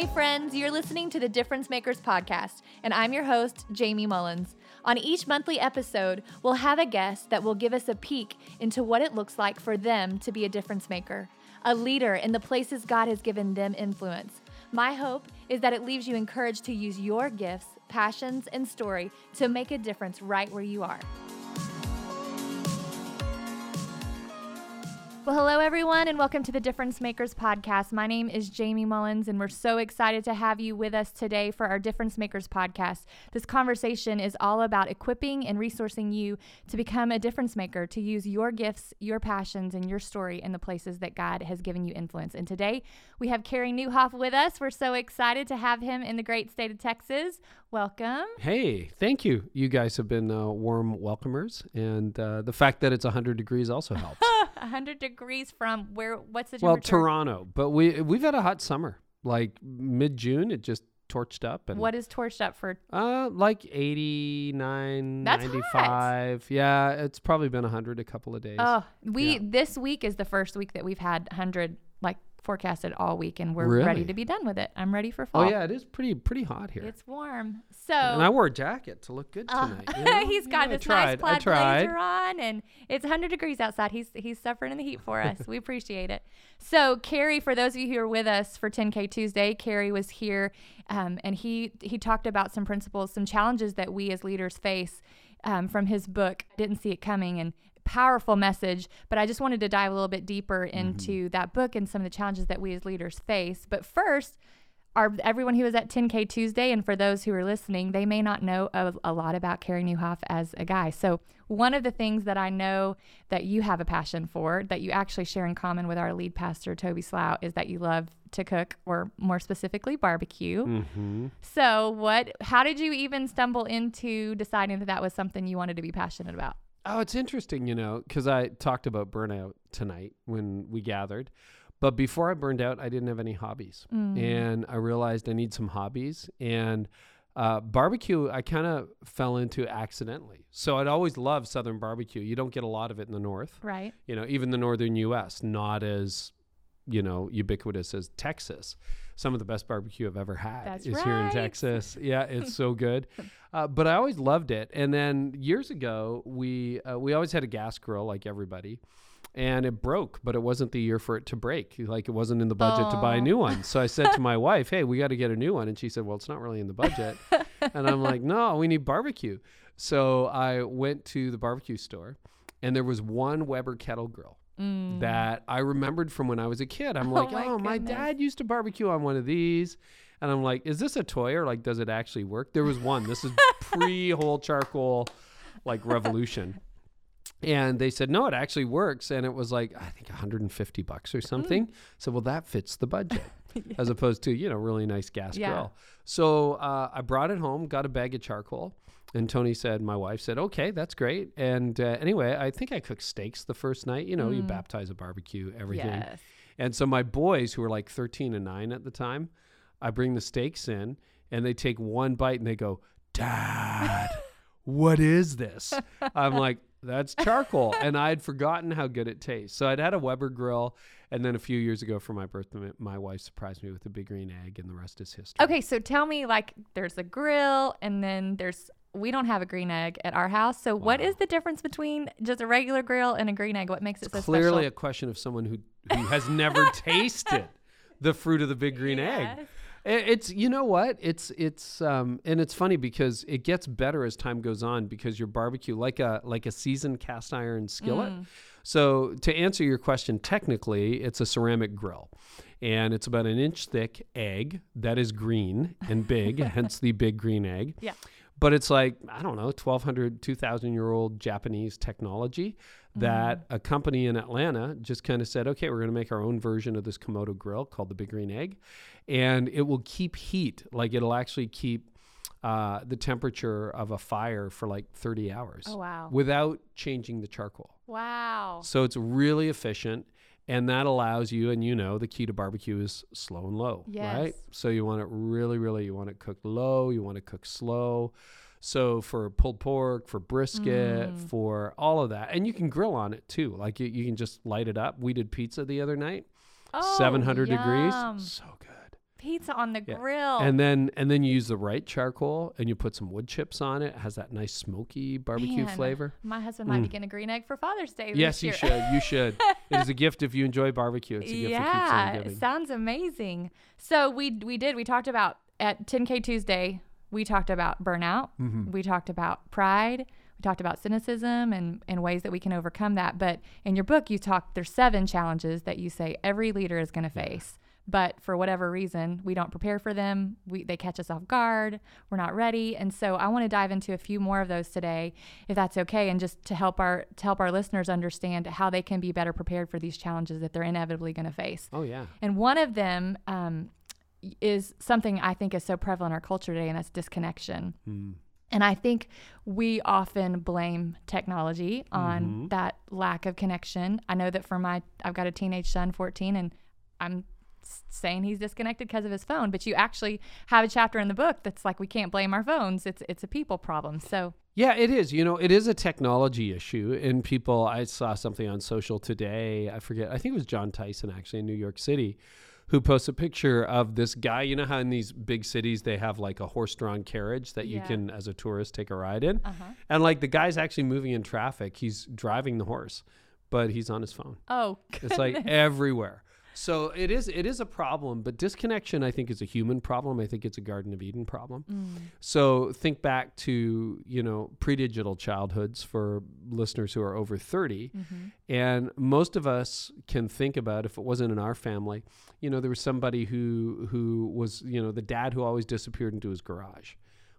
Hey, friends, you're listening to the Difference Makers podcast, and I'm your host, Jamie Mullins. On each monthly episode, we'll have a guest that will give us a peek into what it looks like for them to be a difference maker, a leader in the places God has given them influence. My hope is that it leaves you encouraged to use your gifts, passions, and story to make a difference right where you are. Well, hello, everyone, and welcome to the Difference Makers podcast. My name is Jamie Mullins, and we're so excited to have you with us today for our Difference Makers podcast. This conversation is all about equipping and resourcing you to become a difference maker, to use your gifts, your passions, and your story in the places that God has given you influence. And today we have Carey Nieuwhof with us. We're so excited to have him in the great state of Texas. Welcome. Hey, thank you. You guys have been uh, warm welcomers, and uh, the fact that it's 100 degrees also helps. 100 degrees from where? What's the temperature? well. Toronto, but we we've had a hot summer. Like mid June, it just torched up and What is torched up for? uh like 89 That's hot. 95 yeah it's probably been 100 a couple of days Oh, we Yeah. this week is the first week that we've had 100 like forecasted all week, and we're ready to be done with it. I'm ready for fall. oh yeah it is pretty pretty hot here it's warm. So and i wore a jacket to look good Uh, tonight you know? he's got Yeah, this nice plaid blazer on, and it's 100 degrees outside. He's he's suffering in the heat for us. we appreciate it. So, Carey, for those of you who are with us for 10K Tuesday, Carey was here, um, and he he talked about some principles, some challenges that we as leaders face um, from his book. Didn't see it coming, and powerful message. But I just wanted to dive a little bit deeper Mm-hmm. into that book and some of the challenges that we as leaders face. But first our everyone who was at 10K Tuesday, and for those who are listening, they may not know a, a lot about Carey Nieuwhof as a guy. So one of the things that I know that you have a passion for, that you actually share in common with our lead pastor Toby Slough, is that you love to cook, or more specifically, barbecue. mm-hmm. So what? How did you even stumble into deciding that that was something you wanted to be passionate about? Oh, it's interesting, you know, because I talked about burnout tonight when we gathered. But before I burned out, I didn't have any hobbies. Mm. And I realized I need some hobbies. And uh, barbecue, I kind of fell into accidentally. So I'd always loved Southern barbecue. You don't get a lot of it in the North, Right. you know, even the Northern US, not as, you know, ubiquitous as Texas. Some of the best barbecue I've ever had That's is here in. Texas. Yeah, it's so good. Uh, but I always loved it. And then years ago, we uh, we always had a gas grill like everybody, and it broke. But it wasn't the year for it to break. Like it wasn't in the budget to buy a Oh. new one. So I said to my wife, "Hey, we got to get a new one." And she said, "Well, it's not really in the budget." and I'm like, "No, we need barbecue." So I went to the barbecue store, and there was one Weber kettle grill Mm. that I remembered from when I was a kid. I'm Oh like, my oh, my dad used to barbecue on one of these. And I'm like, is this a toy or like, does it actually work? There was one. This is pre whole charcoal like revolution. And they said, no, it actually works. And it was like, I think 150 bucks or something. So, well, that fits the budget as opposed to, you know, really nice gas Yeah. grill. So uh, I brought it home, got a bag of charcoal. And Tony said, my wife said, okay, that's great. And uh, anyway, I think I cooked steaks the first night. You know, you Mm. baptize a barbecue, everything. Yes. And so my boys, who were like 13 and 9 at the time, I bring the steaks in and they take one bite and they go, Dad, what is this? I'm like, that's charcoal. And I'd forgotten how good it tastes. So I'd had a Weber grill. And then a few years ago for my birthday, my wife surprised me with a big green egg, and the rest is history. Okay, so tell me like there's a grill and then there's we don't have a green egg at our house. So what Wow. is the difference between just a regular grill and a green egg? What makes it so It's clearly a question of someone who, who has never tasted the fruit of the big green egg. Yes. I- It's you know what it's it's um and it's funny because it gets better as time goes on because your barbecue like a like a seasoned cast iron skillet. Mm. So to answer your question, technically it's a ceramic grill, and it's about an inch thick egg that is green and big, hence the big green egg. Yeah. But it's like I don't know, 1,200, 2,000 year old Japanese technology that a company in Atlanta just kind of said, okay, we're going to make our own version of this Kamado grill called the Big Green Egg, and it will keep heat. Like it'll actually keep uh, the temperature of a fire for like 30 hours Oh wow. without changing the charcoal. Wow. So it's really efficient. And that allows you, and you know, the key to barbecue is slow and low, right? So you want it really, really, you want it cooked low, you want it cooked slow. So for pulled pork, for brisket, Mm. for all of that, and you can grill on it too. Like you, you can just light it up. We did pizza the other night, Oh, 700 yum. degrees, so good. Pizza on the Yeah. grill. And then and then you use the right charcoal and you put some wood chips on it. It has that nice smoky barbecue Man, flavor. My husband might be Mm. getting a green egg for Father's Day. Yes, this you year. should. You should. it is a gift if you enjoy barbecue. It's a gift that keeps on yeah, giving. sounds amazing. So we we did. We talked about at 10K Tuesday. We talked about burnout. Mm-hmm. We talked about pride. We talked about cynicism and, and ways that we can overcome that. But in your book, you talk. There's seven challenges that you say every leader is going to face. But for whatever reason, we don't prepare for them. We, they catch us off guard. We're not ready. And so I want to dive into a few more of those today, if that's okay, and just to help our to help our listeners understand how they can be better prepared for these challenges that they're inevitably going to face. Oh yeah. And one of them um, is something I think is so prevalent in our culture today, and that's disconnection. Mm. And I think we often blame technology on Mhm. that lack of connection. I know that for my, I've got a teenage son, 14, and I'm saying he's disconnected because of his phone. But you actually have a chapter in the book that's like we can't blame our phones. It's it's a people problem. So Yeah, it is. You know, it is a technology issue. And people, I saw something on social today. I forget, I think it was Jon Tyson actually in New York City who posts a picture of this guy. You know how in these big cities they have like a horse drawn carriage that you can, as a tourist, take a ride in? uh-huh. And like the guy's actually moving in traffic. He's driving the horse, but he's on his phone. oh, It's like everywhere. So it is it is a problem, but disconnection I think is a human problem. I think it's a Garden of Eden problem. Mm. So think back to, you know, pre-digital childhoods for listeners who are over 30. Mhm. And most of us can think about if it wasn't in our family, you know, there was somebody who who was, you know, the dad who always disappeared into his garage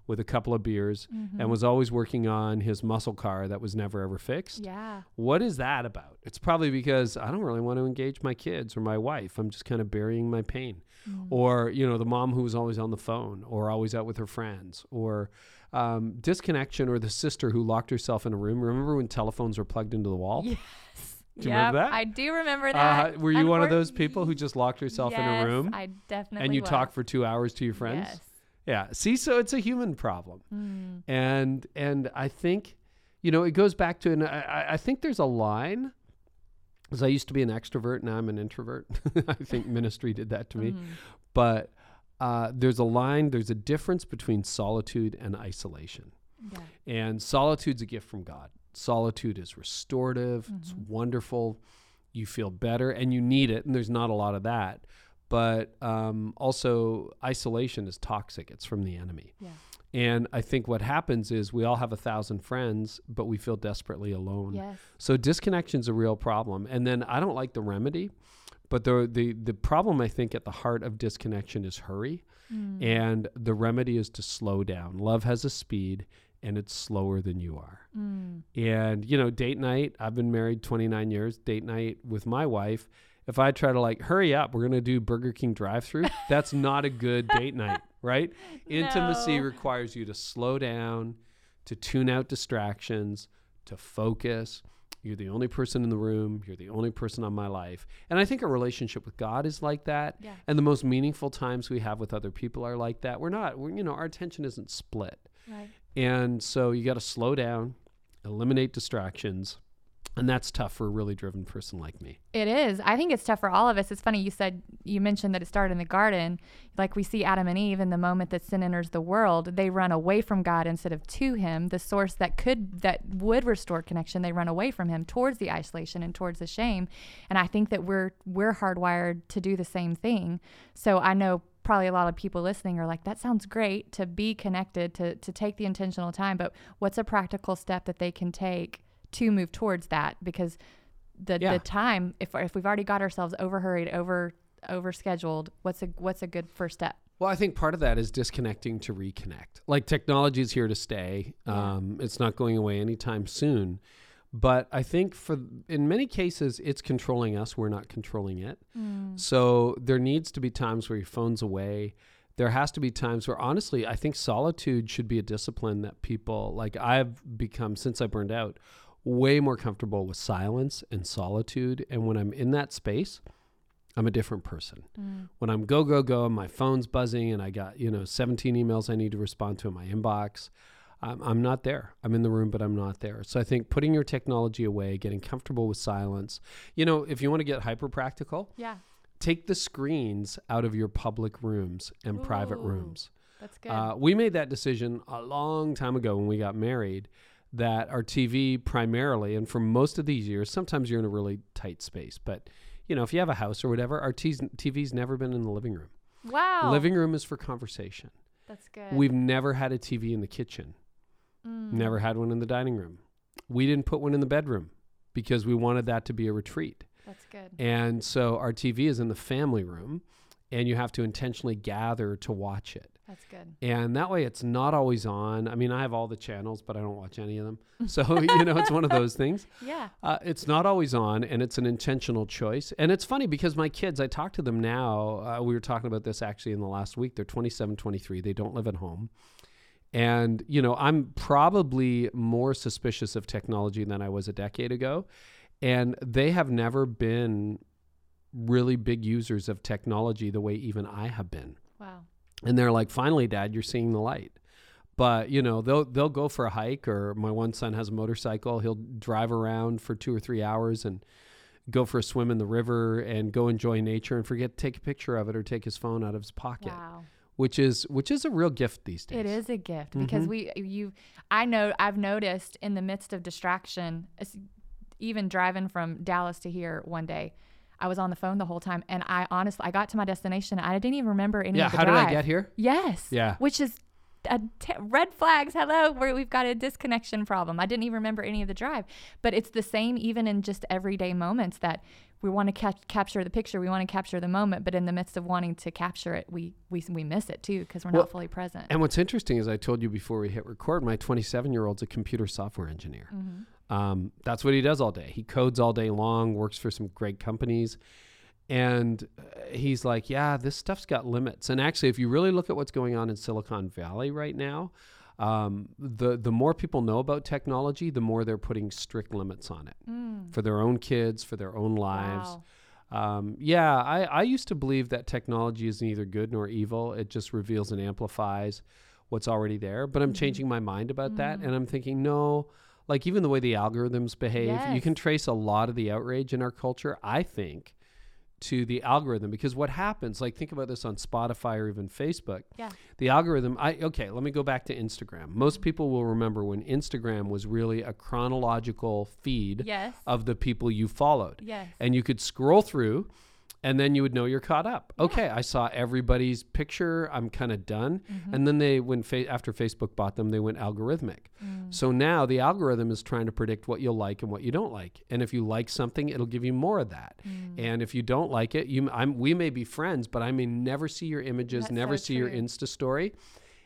with a couple of beers Mhm. and was always working on his muscle car that was never ever fixed. yeah, What is that about? It's probably because I don't really want to engage my kids or my wife. I'm just kind of burying my pain. Mm. Or, you know, the mom who was always on the phone or always out with her friends or um, disconnection or the sister who locked herself in a room. Remember when telephones were plugged into the wall? Yes. Do you remember that? I do remember that. Uh, were you one of those people who just locked herself in a Yes, room I definitely and you was. talk for two hours to your friends? Yes. Yeah. See, so it's a human problem. Mm. and and I think you know it goes back to and I, I- think there's a line because I used to be an extrovert now I'm an introvert I think ministry did that to me Mhm. but uh, there's a line there's a difference between solitude and isolation Yeah. and solitude's a gift from God solitude is restorative it's Mhm. wonderful you feel better and you need it and there's not a lot of that but um, also isolation is toxic it's from the enemy Yeah. and I think what happens is we all have a thousand friends, but we feel desperately alone. Yes. So disconnection's a real problem. And then I don't like the remedy, but the the the problem I think at the heart of disconnection is hurry, Mm. and the remedy is to slow down. Love has a speed, and it's slower than you are. Mm. And you know, date night. I've been married 29 years. Date night with my wife. If I try to like hurry up, we're gonna do Burger King drive-through. that's not a good date night, right? Intimacy requires you to slow down, to tune out distractions, to focus. You're the only person in the room. You're the only person on my life. And I think a relationship with God is like that. Yeah. And the most meaningful times we have with other people are like that. We're not, we're, you know, our attention isn't split. Right. And so you got to slow down, eliminate distractions. And that's tough for a really driven person like me. It is. I think it's tough for all of us. It's funny you said you mentioned that it started in the garden. Like we see Adam and Eve in the moment that sin enters the world, they run away from God instead of to him, the source that could that would restore connection. They run away from him towards the isolation and towards the shame. And I think that we're we're hardwired to do the same thing. So I know probably a lot of people listening are like that sounds great to be connected to to take the intentional time, but what's a practical step that they can take to move towards that because the Yeah. the time if if we've already got ourselves overhurried over over scheduled what's a what's a good first step Well, I think part of that is disconnecting to reconnect. Like technology is here to stay. Yeah. Um, it's not going away anytime soon. But I think for in many cases it's controlling us. We're not controlling it. So there needs to be times where your phone's away. There has to be times where honestly, I think solitude should be a discipline that people like I've become since I burned out way more comfortable with silence and solitude and when I'm in that space, I'm a different person when I'm go go go and my phone's buzzing and I got you know 17 emails I need to respond to in my inbox, I'm, I'm not there. I'm in the room, but I'm not there. So I think putting your technology away, getting comfortable with silence. You know, if you want to get hyper practical, yeah take the screens out of your public rooms and private rooms. That's good. Uh, we made that decision a long time ago when we got married that our TV primarily, and for most of these years, sometimes you're in a really tight space, but you know, if you have a house or whatever, our TV's never been in the living room. wow. Living room is for conversation. That's good. We've never had a TV in the kitchen. Mm. Never had one in the dining room. We didn't put one in the bedroom because we wanted that to be a retreat. That's good. And so our TV is in the family room and you have to intentionally gather to watch it. That's good. And that way it's not always on. I mean, I have all the channels, but I don't watch any of them. So, you know, it's one of those things. Yeah. Uh, it's not always on and it's an intentional choice. And it's funny because my kids, I talk to them now. Uh, we were talking about this actually in the last week. They're 27, 23. They don't live at home. And, you know, I'm probably more suspicious of technology than I was a decade ago. And they have never been really big users of technology the way even I have been. Wow. And they're like, finally, dad, you're seeing the light. But, you know, they'll, they'll go for a hike, or my one son has a motorcycle. He'll drive around for two or three hours and go for a swim in the river and go enjoy nature and forget to take a picture of it or take his phone out of his pocket, Wow. which is which is a real gift these days. It is a gift because Mhm. we you I know I've noticed in the midst of distraction, even driving from Dallas to here one day, I was on the phone the whole time, and I honestly I got to my destination, I didn't even remember any Yeah, of the how drive. did I get here? Yes. Yeah. Which is a t- red flags. Hello, where we've got a disconnection problem. I didn't even remember any of the drive, but it's the same even in just everyday moments that we want to cap- capture the picture, we want to capture the moment, but in the midst of wanting to capture it, we we we miss it too because we're Well, not fully present. And what's interesting is I told you before we hit record, my 27 year old's a computer software engineer. Mm-hmm. Um, that's what he does all day. He codes all day long, works for some great companies. And uh, he's like, yeah, this stuff's got limits. And actually, if you really look at what's going on in Silicon Valley right now, um, the, the more people know about technology, the more they're putting strict limits on it Mm. for their own kids, for their own lives. Wow. Um, yeah, I, I used to believe that technology is neither good nor evil. It just reveals and amplifies what's already there. But I'm Mhm. changing my mind about that. Mhm. And I'm thinking, no, like even the way the algorithms behave, you can trace a lot of the outrage in our culture, I think, to the algorithm. Because what happens, like think about this on Spotify or even Facebook. Yeah. The algorithm, I okay, let me go back to Instagram. Most people will remember when Instagram was really a chronological feed Yes. of the people you followed yes. and you could scroll through and then you would know you're caught up. Okay, I saw everybody's picture. I'm kind of done. Mhm. And then they when fa- after Facebook bought them, they went algorithmic. Mm. So now the algorithm is trying to predict what you'll like and what you don't like. And if you like something, it'll give you more of that. Mm. And if you don't like it, you I'm we may be friends, but I may never see your images, That's never so see your. Insta story.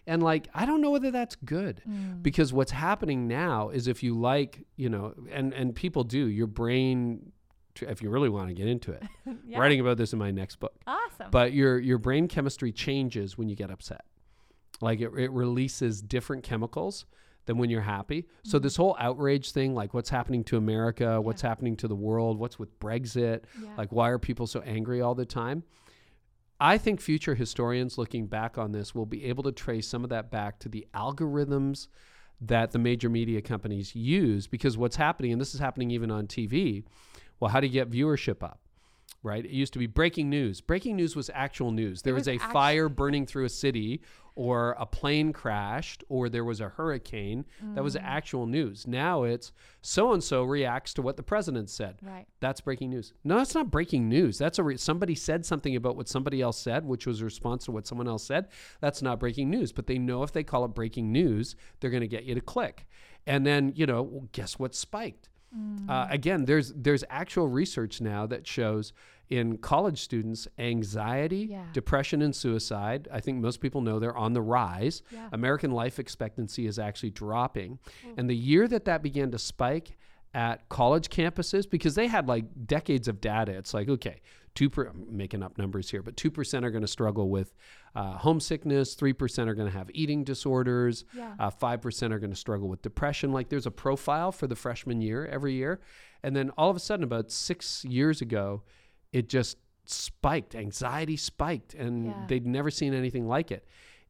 And like I don't know whether that's good Mm. because what's happening now is if you like you know and and people do your brain if you really want to get into it Yeah. writing about this in my next book Awesome. but your your brain chemistry changes when you get upset like it, it releases different chemicals than when you're happy so Mhm. this whole outrage thing like what's happening to america what's happening to the world what's with brexit yeah. like why are people so angry all the time I think future historians looking back on this will be able to trace some of that back to the algorithms that the major media companies use because what's happening, and this is happening even on TV, well, how do you get viewership up? Right? It used to be breaking news. Breaking news was actual news. There was, was a fire burning through a city, or a plane crashed, or there was a hurricane. That was Mm. actual news. Now it's so and so reacts to what the president said. right. That's breaking news. No, that's not breaking news. That's a re- somebody said something about what somebody else said, which was a response to what someone else said. That's not breaking news. But they know if they call it breaking news, they're going to get you to click. And then you know, well, guess what spiked? Mm. Uh, again, there's there's actual research now that shows in college students anxiety, Yeah. depression, and suicide. I think most people know they're on the rise. Yeah. American life expectancy is actually dropping. Mm. And the year that that began to spike at college campuses, because they had like decades of data, it's like, okay, two per, I'm making up numbers here, but 2% are going to struggle with uh, homesickness, 3% are going to have eating disorders, Yeah. uh, 5% are going to struggle with depression. Like there's a profile for the freshman year every year. And then all of a sudden, about six years ago, it just spiked. Anxiety spiked, and Yeah. they'd never seen anything like it.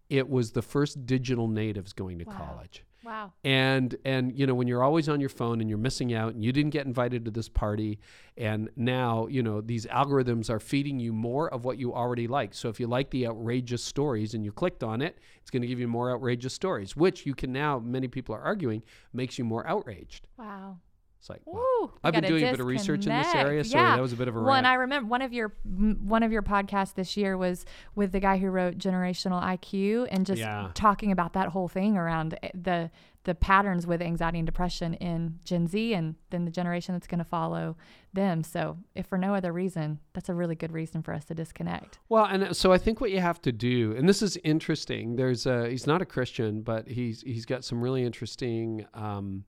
It was the first digital natives going to Wow. college. Wow. and and you know when you're always on your phone and you're missing out and you didn't get invited to this party and now you know these algorithms are feeding you more of what you already like so if you like the outrageous stories and you clicked on it it's going to give you more outrageous stories which you can now many people are arguing makes you more outraged Wow. It's like wow. i've been doing a bit of research in this area so yeah. that was a bit of a One, rant. I remember one of your one of your podcasts this year was with the guy who wrote Generational IQ, and just Yeah. talking about that whole thing around eh, the the patterns with anxiety and depression in Gen Z, and then the generation that's going to follow them. So, if for no other reason, that's a really good reason for us to disconnect. Well, and uh, so I think what you have to do, and this is interesting. There's a he's not a Christian, but he's he's got some really interesting um,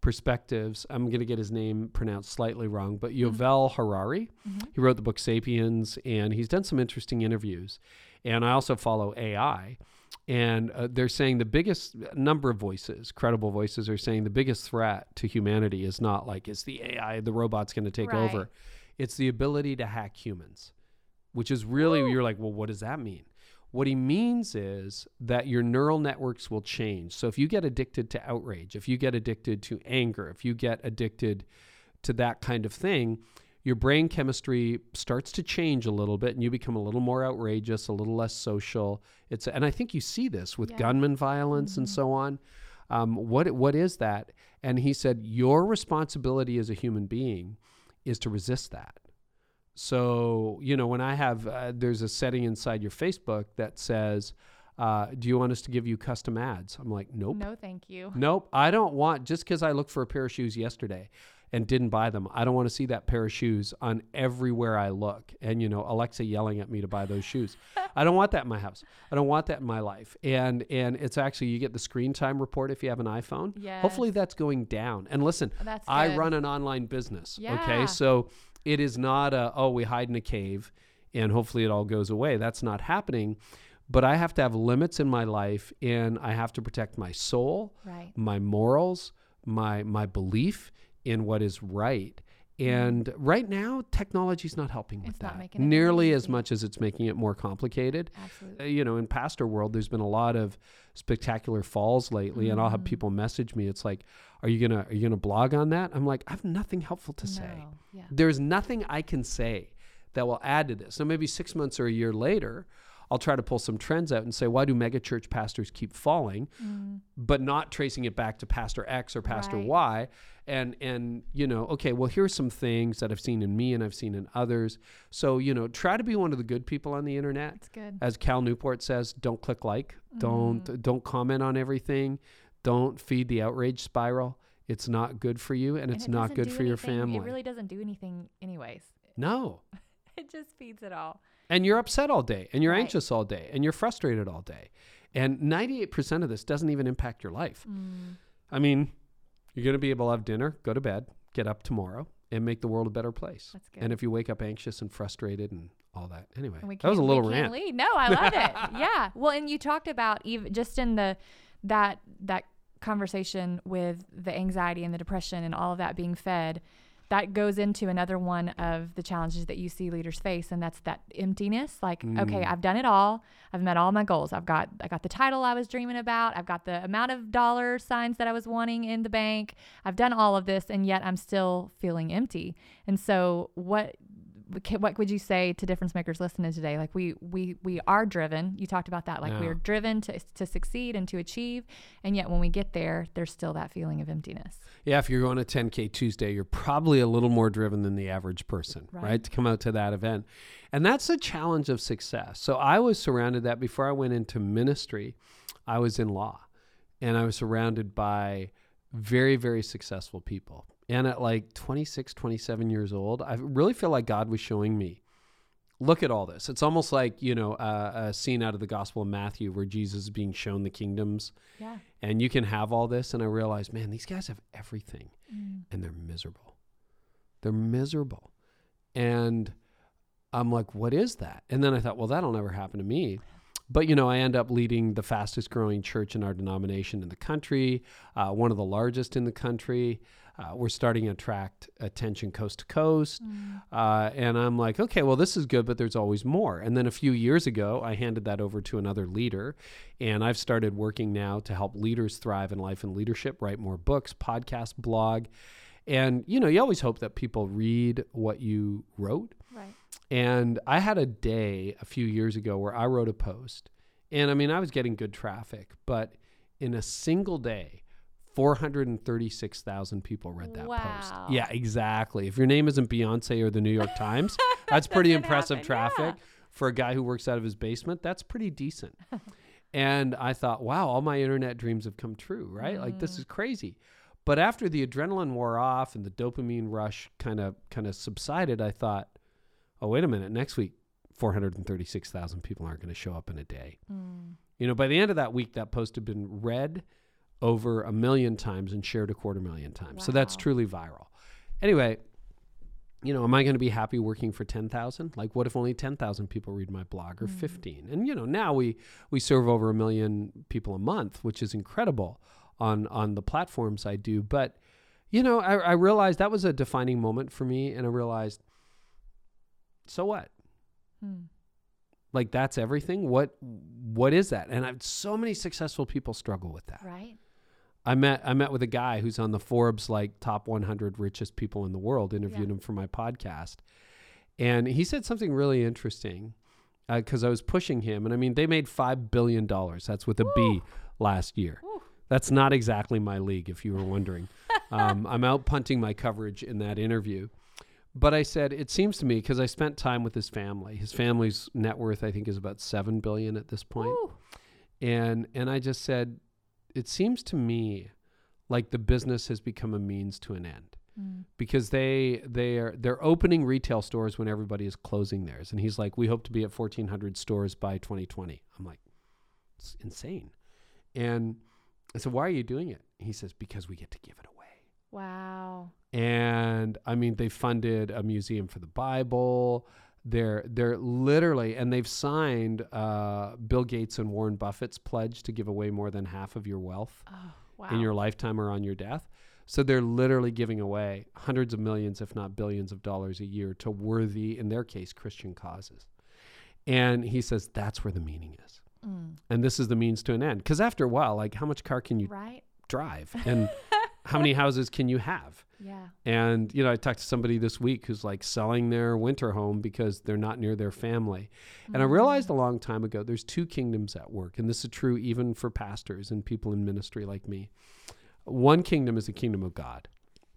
perspectives. I'm going to get his name pronounced slightly wrong, but Yuval Harari. He wrote the book *Sapiens*, and he's done some interesting interviews. And I also follow AI, and uh, they're saying the biggest number of voices, credible voices, are saying the biggest threat to humanity is not like is the AI, the robots going to take Right. over. It's the ability to hack humans which is really Woo. you're like, well, what does that mean? What he means is that your neural networks will change. So if you get addicted to outrage, if you get addicted to anger, if you get addicted to that kind of thing, your brain chemistry starts to change a little bit and you become a little more outrageous, a little less social. It's and I think you see this with Yeah. gunman violence and Mhm. so on. Um, what what is that? And he said your responsibility as a human being is to resist that. So, you know, when I have, uh, there's a setting inside your Facebook that says, uh, do you want us to give you custom ads? I'm like, nope. No, thank you. Nope. I don't want, just because I looked for a pair of shoes yesterday and didn't buy them, I don't want to see that pair of shoes on everywhere I look. And, you know, Alexa yelling at me to buy those shoes. I don't want that in my house. I don't want that in my life. And, and it's actually, you get the screen time report if you have an iPhone. Yeah. Hopefully that's going down. And listen, I run an online business. Yeah. Okay. So it is not a, oh, we hide in a cave and hopefully it all goes away. That's not happening. But I have to have limits in my life and I have to protect my soul, Right. my morals, my my belief in what is right. And right now, technology is not helping with Mm-hmm. It's that nearly as much as it's making it more complicated uh, Absolutely. you know, in pastor world, there's been a lot of spectacular falls lately, and I'll have Mhm. people message me. It's like, "Are you gonna are you gonna blog on that?" I'm like, I have nothing helpful to say. Yeah. There's nothing I can say that will add to this. Now, maybe six months or a year later, I'll try to pull some trends out and say, why do megachurch pastors keep falling? Mm. but not tracing it back to pastor X or pastor Right. Y and and you know okay well here's some things that I've seen in me and I've seen in others so you know try to be one of the good people on the internet It's good. as Cal Newport says don't click like don't Mm. don't comment on everything don't feed the outrage spiral it's not good for you and And it's it not good for your family It really doesn't do anything, anyways. no It just feeds it all. And you're upset all day and you're Right. anxious all day and you're frustrated all day and 98% of this doesn't even impact your life Mm. I mean, you're going to be able to have dinner, go to bed, get up tomorrow, and make the world a better place. That's good. And if you wake up anxious and frustrated and all that, anyway, that was a little rant. lead. No, I love it. yeah. Well, and you talked about even just in the that that conversation with the anxiety and the depression and all of that being fed. That goes into another one of the challenges that you see leaders face, and that's that emptiness. Like, okay, Mm. I've done it all. I've met all my goals. I've got I got the title I was dreaming about. I've got the amount of dollar signs that I was wanting in the bank. I've done all of this, and yet I'm still feeling empty. And so, what what would you say to difference makers listening today like we we we are driven you talked about that like Yeah. we're driven to to succeed and to achieve and yet when we get there there's still that feeling of emptiness Yeah, if you're going to 10K Tuesday, you're probably a little more driven than the average person, right. Right. To come out to that event. And that's the challenge of success. So I was surrounded that before I went into ministry, I was in law and I was surrounded by very, very successful people. And at like 26, 27 years old, I really feel like God was showing me look at all this. It's almost like, you know, uh, a scene out of the Gospel of Matthew where Jesus is being shown the kingdoms yeah and you can have all this. And I realized, man, these guys have everything Mm. and they're miserable. They're miserable. And I'm like, what is that? And then I thought, well, that'll never happen to me. but you know, I end up leading the fastest growing church in our denomination in the country, uh, one of the largest in the country. Uh, we're starting to attract attention coast to coast. Mm. Uh, and I'm like, okay, well, this is good, but there's always more. And then a few years ago, I handed that over to another leader. And I've started working now to help leaders thrive in life and leadership, write more books, podcast, blog. And, you know, you always hope that people read what you wrote. Right. And I had a day a few years ago where I wrote a post. And I mean, I was getting good traffic, but in a single day, 436,000 people read that post. Yeah, exactly. If your name isn't Beyonce or the New York Times, that's pretty impressive happen, traffic for a guy who works out of his basement. That's pretty decent. and I thought, wow, all my internet dreams have come true, right? Like this Mm. is crazy. But after the adrenaline wore off and the dopamine rush kind of kind of subsided, I thought, oh wait a minute, next week 436,000 people aren't going to show up in a day. Mm. You know, by the end of that week that post had been read over a million times and shared a quarter million times. So that's truly viral. Anyway, you know, am I going to be happy working for 10,000? Like what if only 10,000 people read my blog or Mm. 15? And you know, now we we serve over a million people a month, which is incredible on on the platforms I do, but you know, I, I realized that was a defining moment for me and I realized so what? Mm. Like that's everything? What what is that? And I've so many successful people struggle with that. Right. I met I met with a guy who's on the Forbes like top 100 richest people in the world. Interviewed Yeah. him for my podcast, and he said something really interesting because I was pushing him, and I mean they made five billion dollars. That's with a B Woo. last year. Woo. That's not exactly my league, if you were wondering. um, I'm out punting my coverage in that interview. But I said, it seems to me because I spent time with his family. His family's net worth, I think, is about seven billion at this point Woo. and and I just said, it seems to me like the business has become a means to an end Mm. because they they are they're opening retail stores when everybody is closing theirs, and he's like, we hope to be at fourteen hundred stores by twenty twenty. I'm like, it's insane, and I said, why are you doing it? He says, because we get to give it away. Wow. And I mean, they funded a museum for the Bible. They're they're literally, and they've signed uh, Bill Gates and Warren Buffett's pledge to give away more than half of your wealth Oh, wow. in your lifetime or on your death. So they're literally giving away hundreds of millions, if not billions, of dollars a year to worthy, in their case, Christian causes. And he says that's where the meaning is, Mm. and this is the means to an end. Because after a while, like, how much car can you Right. drive, and how many houses can you have? Yeah. And, you know, I talked to somebody this week who's like selling their winter home because they're not near their family. And I Mm. realized a long time ago there's two kingdoms at work. And this is true even for pastors and people in ministry like me. One kingdom is the kingdom of God.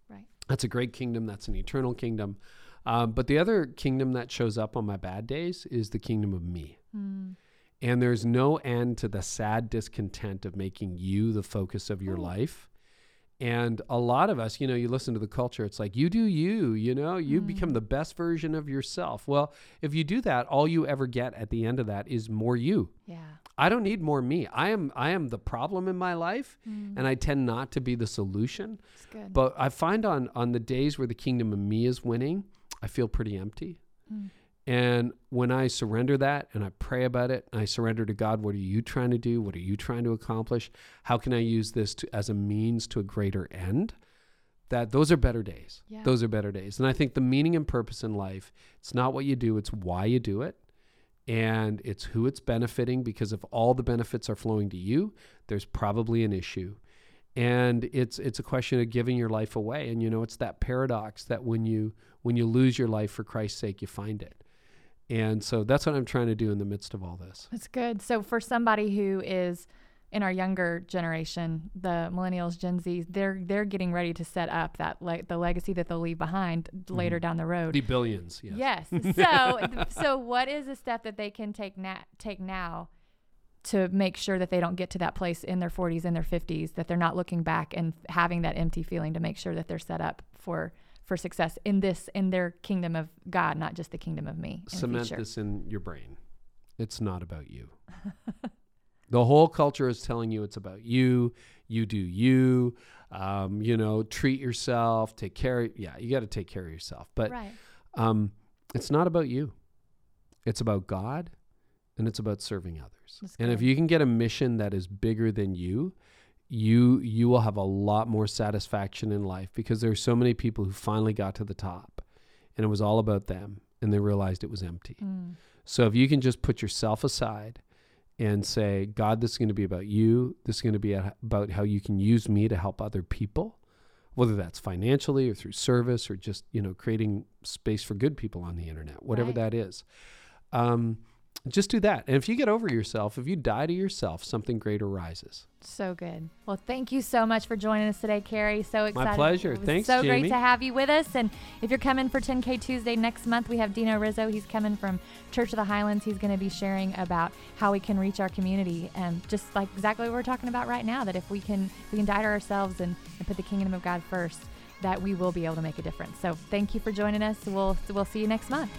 Right. That's a great kingdom, that's an eternal kingdom. Um, but the other kingdom that shows up on my bad days is the kingdom of me. Mm. And there's no end to the sad discontent of making you the focus of your Ooh. life. And a lot of us, you know, you listen to the culture, it's like, you do you, you know, you Mm. become the best version of yourself. Well, if you do that, all you ever get at the end of that is more you. Yeah. I don't need more me. I am I am the problem in my life Mm. and I tend not to be the solution. It's good. But I find on on the days where the kingdom of me is winning, I feel pretty empty. Mm. And when I surrender that and I pray about it, and I surrender to God, what are you trying to do? What are you trying to accomplish? How can I use this to, as a means to a greater end? That those are better days. Yeah. Those are better days. And I think the meaning and purpose in life, it's not what you do, it's why you do it. And it's who it's benefiting because if all the benefits are flowing to you, there's probably an issue. And it's it's a question of giving your life away. And you know, it's that paradox that when you when you lose your life for Christ's sake, you find it. And so that's what I'm trying to do in the midst of all this. That's good. So for somebody who is in our younger generation, the millennials, Gen Zs, they're they're getting ready to set up that le- the legacy that they'll leave behind mm-hmm. later down the road. The billions, yes. Yes. So so what is a step that they can take na- take now to make sure that they don't get to that place in their 40s and their 50s that they're not looking back and having that empty feeling to make sure that they're set up for for success in this in their kingdom of God, not just the kingdom of me. Cement this in your brain. It's not about you. the whole culture is telling you it's about you. You do you. Um, you know, treat yourself. Take care. Yeah, you got to take care of yourself. But right. um, it's not about you. It's about God, and it's about serving others. That's And if you can get a mission that is bigger than you, you you will have a lot more satisfaction in life because there are so many people who finally got to the top and it was all about them and they realized it was empty. Mm. So if you can just put yourself aside and say, God, this is going to be about you. This is going to be about how you can use me to help other people, whether that's financially or through service or just, you know, creating space for good people on the internet, whatever Right. that is. Um, just do that. And if you get over yourself, if you die to yourself, something greater rises. So good. Well, thank you so much for joining us today, Carey. So excited. My pleasure. Thanks, So great to have you with us. And if you're coming for 10K Tuesday next month, we have Dino Rizzo. He's coming from Church of the Highlands. He's going to be sharing about how we can reach our community, and just like exactly what we're talking about right now. That if we can, we can die to ourselves and, and put the kingdom of God first, that we will be able to make a difference. So thank you for joining us. We'll we'll see you next month.